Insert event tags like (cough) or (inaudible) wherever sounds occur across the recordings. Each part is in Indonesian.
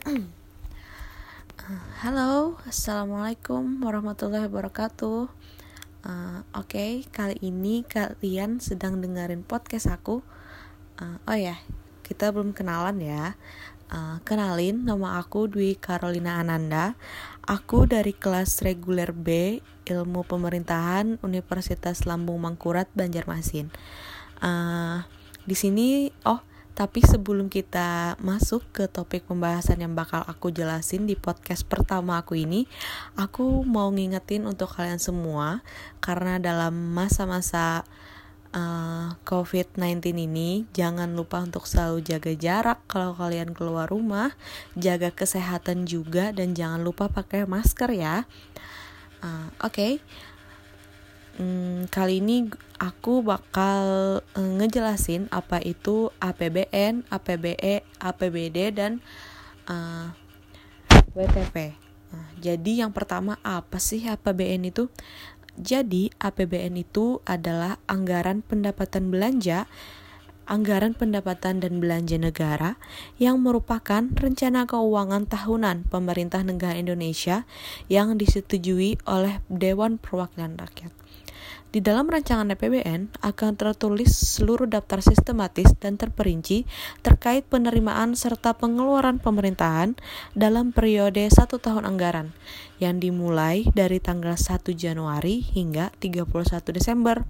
(clears throat) Halo, assalamualaikum warahmatullahi wabarakatuh. Uh, Oke, okay, kali ini kalian sedang dengerin podcast aku. Uh, oh ya, kita belum kenalan ya. Uh, kenalin, nama aku Dwi Carolina Ananda. Aku dari kelas reguler B Ilmu Pemerintahan Universitas Lambung Mangkurat Banjarmasin. Uh, di sini, oh tapi sebelum kita masuk ke topik pembahasan yang bakal aku jelasin di podcast pertama aku ini, aku mau ngingetin untuk kalian semua karena dalam masa-masa uh, COVID-19 ini jangan lupa untuk selalu jaga jarak kalau kalian keluar rumah, jaga kesehatan juga dan jangan lupa pakai masker ya. Uh, Oke. Okay hmm, kali ini aku bakal uh, ngejelasin apa itu APBN, APBE, APBD dan uh, eh, WTP. Nah, jadi yang pertama apa sih APBN itu? Jadi APBN itu adalah anggaran pendapatan belanja anggaran pendapatan dan belanja negara yang merupakan rencana keuangan tahunan pemerintah negara Indonesia yang disetujui oleh Dewan Perwakilan Rakyat. Di dalam rancangan APBN akan tertulis seluruh daftar sistematis dan terperinci terkait penerimaan serta pengeluaran pemerintahan dalam periode satu tahun anggaran yang dimulai dari tanggal 1 Januari hingga 31 Desember.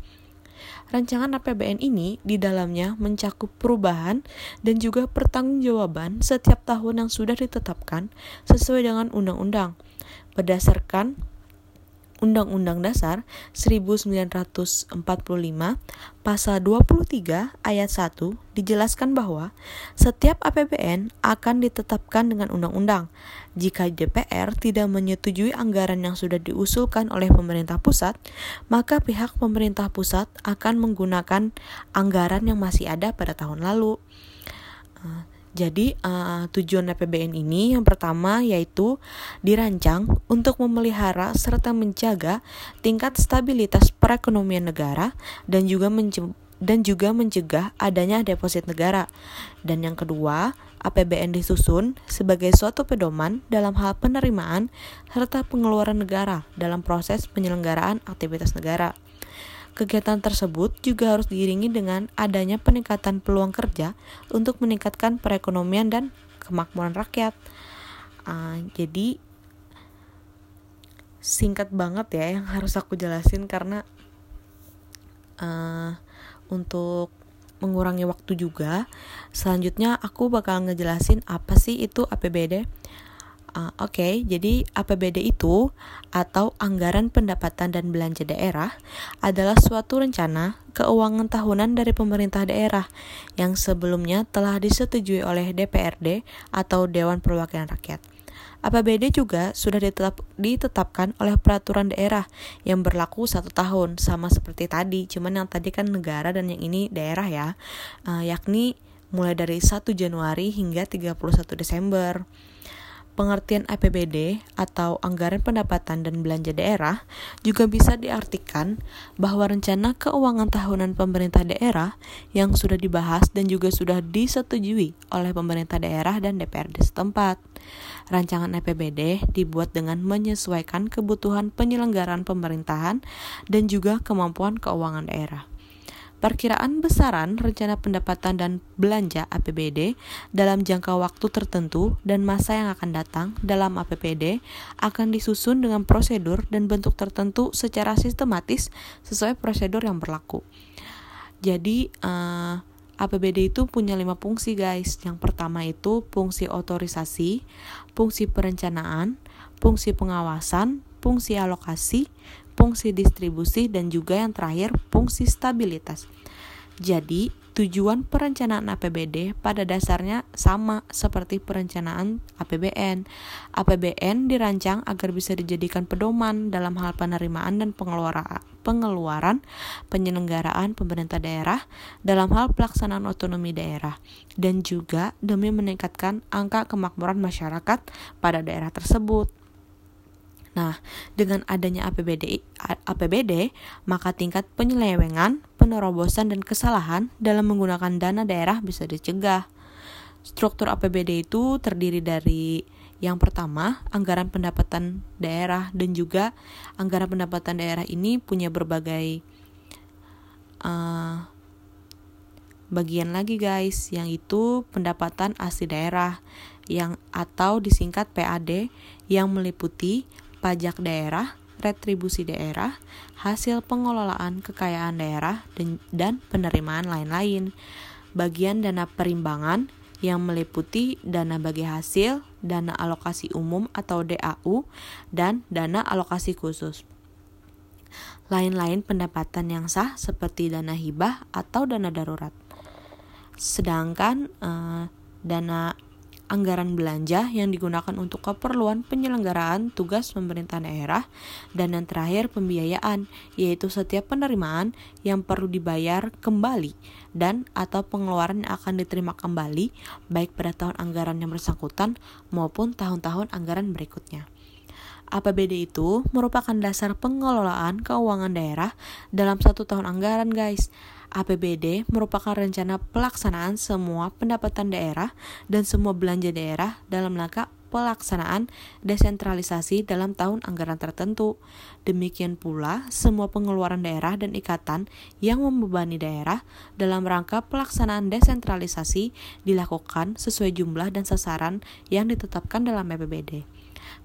Rancangan APBN ini di dalamnya mencakup perubahan dan juga pertanggungjawaban setiap tahun yang sudah ditetapkan sesuai dengan undang-undang berdasarkan Undang-Undang Dasar 1945 pasal 23 ayat 1 dijelaskan bahwa setiap APBN akan ditetapkan dengan undang-undang. Jika DPR tidak menyetujui anggaran yang sudah diusulkan oleh pemerintah pusat, maka pihak pemerintah pusat akan menggunakan anggaran yang masih ada pada tahun lalu. Jadi uh, tujuan APBN ini yang pertama yaitu dirancang untuk memelihara serta menjaga tingkat stabilitas perekonomian negara dan juga dan juga mencegah adanya deposit negara. Dan yang kedua, APBN disusun sebagai suatu pedoman dalam hal penerimaan serta pengeluaran negara dalam proses penyelenggaraan aktivitas negara. Kegiatan tersebut juga harus diiringi dengan adanya peningkatan peluang kerja untuk meningkatkan perekonomian dan kemakmuran rakyat. Uh, jadi singkat banget ya yang harus aku jelasin karena uh, untuk mengurangi waktu juga. Selanjutnya aku bakal ngejelasin apa sih itu APBD. Uh, Oke, okay, jadi APBD itu atau Anggaran Pendapatan dan Belanja Daerah adalah suatu rencana keuangan tahunan dari pemerintah daerah yang sebelumnya telah disetujui oleh DPRD atau Dewan Perwakilan Rakyat. APBD juga sudah ditetap, ditetapkan oleh peraturan daerah yang berlaku satu tahun sama seperti tadi, cuman yang tadi kan negara dan yang ini daerah ya, uh, yakni mulai dari 1 Januari hingga 31 Desember. Pengertian APBD atau Anggaran Pendapatan dan Belanja Daerah juga bisa diartikan bahwa rencana keuangan tahunan pemerintah daerah yang sudah dibahas dan juga sudah disetujui oleh pemerintah daerah dan DPRD setempat. Rancangan APBD dibuat dengan menyesuaikan kebutuhan penyelenggaraan pemerintahan dan juga kemampuan keuangan daerah. Perkiraan besaran rencana pendapatan dan belanja APBD dalam jangka waktu tertentu dan masa yang akan datang dalam APBD akan disusun dengan prosedur dan bentuk tertentu secara sistematis sesuai prosedur yang berlaku. Jadi, uh, eh, APBD itu punya lima fungsi guys. Yang pertama itu fungsi otorisasi, fungsi perencanaan, fungsi pengawasan, fungsi alokasi, fungsi distribusi, dan juga yang terakhir fungsi stabilitas. Jadi, tujuan perencanaan APBD pada dasarnya sama seperti perencanaan APBN. APBN dirancang agar bisa dijadikan pedoman dalam hal penerimaan dan pengeluaran, penyelenggaraan pemerintah daerah dalam hal pelaksanaan otonomi daerah dan juga demi meningkatkan angka kemakmuran masyarakat pada daerah tersebut. Nah, dengan adanya APBD, APBD, maka tingkat penyelewengan, penerobosan, dan kesalahan dalam menggunakan dana daerah bisa dicegah. Struktur APBD itu terdiri dari yang pertama, anggaran pendapatan daerah dan juga anggaran pendapatan daerah ini punya berbagai uh, bagian lagi guys, yang itu pendapatan asli daerah yang atau disingkat PAD yang meliputi pajak daerah, retribusi daerah, hasil pengelolaan kekayaan daerah dan, penerimaan lain-lain. Bagian dana perimbangan yang meliputi dana bagi hasil, dana alokasi umum atau DAU, dan dana alokasi khusus. Lain-lain pendapatan yang sah seperti dana hibah atau dana darurat. Sedangkan eh, dana anggaran belanja yang digunakan untuk keperluan penyelenggaraan tugas pemerintah daerah, dan yang terakhir pembiayaan, yaitu setiap penerimaan yang perlu dibayar kembali dan atau pengeluaran yang akan diterima kembali baik pada tahun anggaran yang bersangkutan maupun tahun-tahun anggaran berikutnya. APBD itu merupakan dasar pengelolaan keuangan daerah dalam satu tahun anggaran, guys. APBD merupakan rencana pelaksanaan semua pendapatan daerah dan semua belanja daerah dalam rangka pelaksanaan desentralisasi dalam tahun anggaran tertentu. Demikian pula, semua pengeluaran daerah dan ikatan yang membebani daerah dalam rangka pelaksanaan desentralisasi dilakukan sesuai jumlah dan sasaran yang ditetapkan dalam APBD.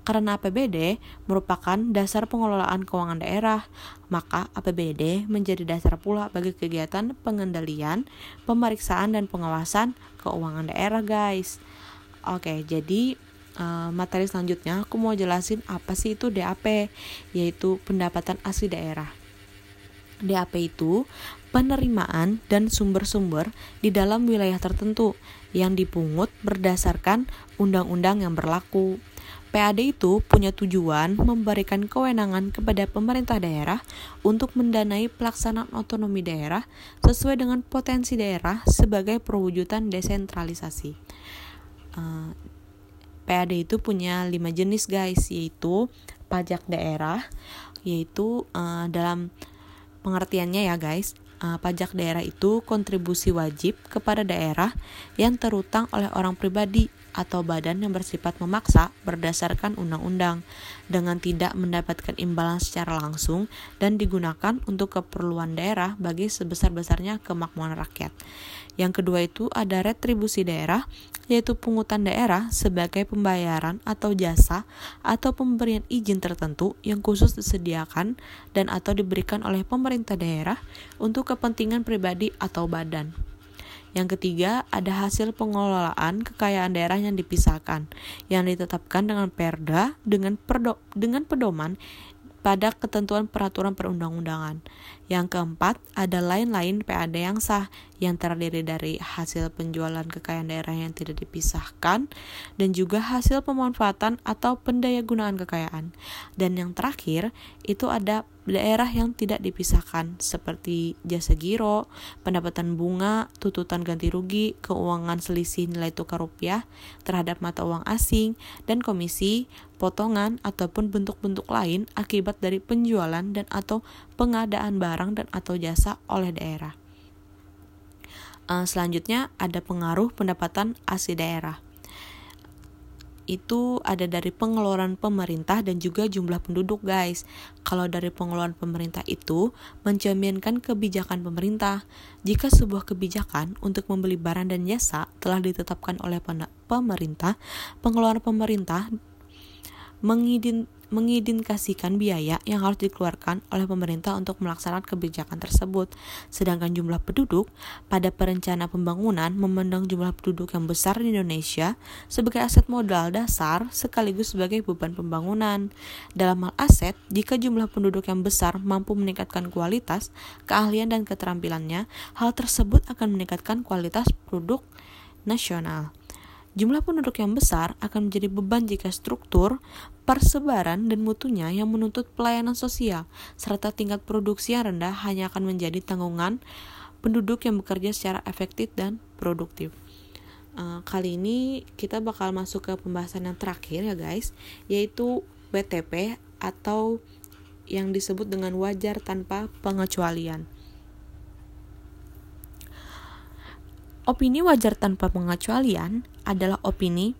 Karena APBD merupakan dasar pengelolaan keuangan daerah, maka APBD menjadi dasar pula bagi kegiatan pengendalian, pemeriksaan, dan pengawasan keuangan daerah, guys. Oke, jadi uh, materi selanjutnya aku mau jelasin apa sih itu DAP, yaitu pendapatan asli daerah. DAP itu penerimaan dan sumber-sumber di dalam wilayah tertentu yang dipungut berdasarkan undang-undang yang berlaku. PAD itu punya tujuan memberikan kewenangan kepada pemerintah daerah untuk mendanai pelaksanaan otonomi daerah sesuai dengan potensi daerah sebagai perwujudan desentralisasi. Uh, PAD itu punya lima jenis guys, yaitu pajak daerah, yaitu uh, dalam pengertiannya ya guys, uh, pajak daerah itu kontribusi wajib kepada daerah yang terutang oleh orang pribadi atau badan yang bersifat memaksa berdasarkan undang-undang dengan tidak mendapatkan imbalan secara langsung dan digunakan untuk keperluan daerah bagi sebesar-besarnya kemakmuran rakyat. Yang kedua itu ada retribusi daerah, yaitu pungutan daerah sebagai pembayaran atau jasa atau pemberian izin tertentu yang khusus disediakan dan atau diberikan oleh pemerintah daerah untuk kepentingan pribadi atau badan. Yang ketiga, ada hasil pengelolaan kekayaan daerah yang dipisahkan, yang ditetapkan dengan perda dengan, perdo, dengan pedoman pada ketentuan peraturan perundang-undangan. Yang keempat, ada lain-lain PAD yang sah yang terdiri dari hasil penjualan kekayaan daerah yang tidak dipisahkan dan juga hasil pemanfaatan atau pendayagunaan kekayaan. Dan yang terakhir, itu ada daerah yang tidak dipisahkan seperti jasa giro, pendapatan bunga, tututan ganti rugi, keuangan selisih nilai tukar rupiah terhadap mata uang asing, dan komisi, potongan, ataupun bentuk-bentuk lain akibat dari penjualan dan atau pengadaan barang dan atau jasa oleh daerah. Uh, selanjutnya ada pengaruh pendapatan asli daerah itu ada dari pengeluaran pemerintah dan juga jumlah penduduk guys. Kalau dari pengeluaran pemerintah itu mencerminkan kebijakan pemerintah. Jika sebuah kebijakan untuk membeli barang dan jasa telah ditetapkan oleh pemerintah, pengeluaran pemerintah mengidin mengidentifikasikan biaya yang harus dikeluarkan oleh pemerintah untuk melaksanakan kebijakan tersebut. Sedangkan jumlah penduduk pada perencana pembangunan memandang jumlah penduduk yang besar di Indonesia sebagai aset modal dasar sekaligus sebagai beban pembangunan. Dalam hal aset, jika jumlah penduduk yang besar mampu meningkatkan kualitas, keahlian dan keterampilannya, hal tersebut akan meningkatkan kualitas produk nasional. Jumlah penduduk yang besar akan menjadi beban jika struktur, persebaran, dan mutunya yang menuntut pelayanan sosial, serta tingkat produksi yang rendah hanya akan menjadi tanggungan penduduk yang bekerja secara efektif dan produktif. Uh, kali ini kita bakal masuk ke pembahasan yang terakhir ya guys, yaitu WTP atau yang disebut dengan wajar tanpa pengecualian. Opini wajar tanpa pengecualian adalah opini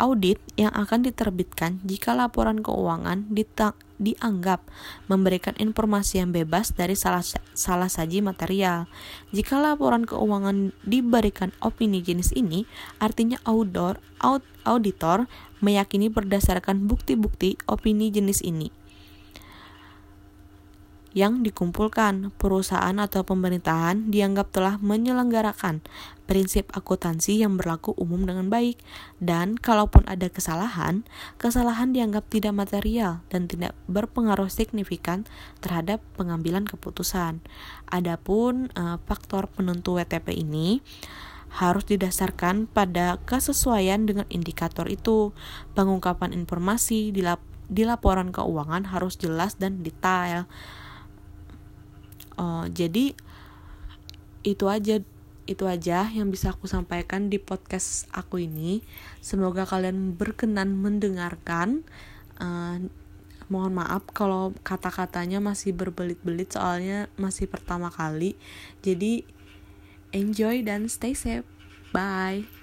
audit yang akan diterbitkan jika laporan keuangan dianggap memberikan informasi yang bebas dari salah, salah saji material. Jika laporan keuangan diberikan opini jenis ini, artinya auditor, auditor meyakini berdasarkan bukti-bukti opini jenis ini yang dikumpulkan, perusahaan atau pemerintahan dianggap telah menyelenggarakan prinsip akuntansi yang berlaku umum dengan baik, dan kalaupun ada kesalahan, kesalahan dianggap tidak material dan tidak berpengaruh signifikan terhadap pengambilan keputusan. Adapun uh, faktor penentu WTP ini harus didasarkan pada kesesuaian dengan indikator itu. Pengungkapan informasi di, lap di laporan keuangan harus jelas dan detail uh, jadi itu aja itu aja yang bisa aku sampaikan di podcast aku ini. Semoga kalian berkenan mendengarkan. Uh, mohon maaf kalau kata-katanya masih berbelit-belit soalnya masih pertama kali. Jadi enjoy dan stay safe. Bye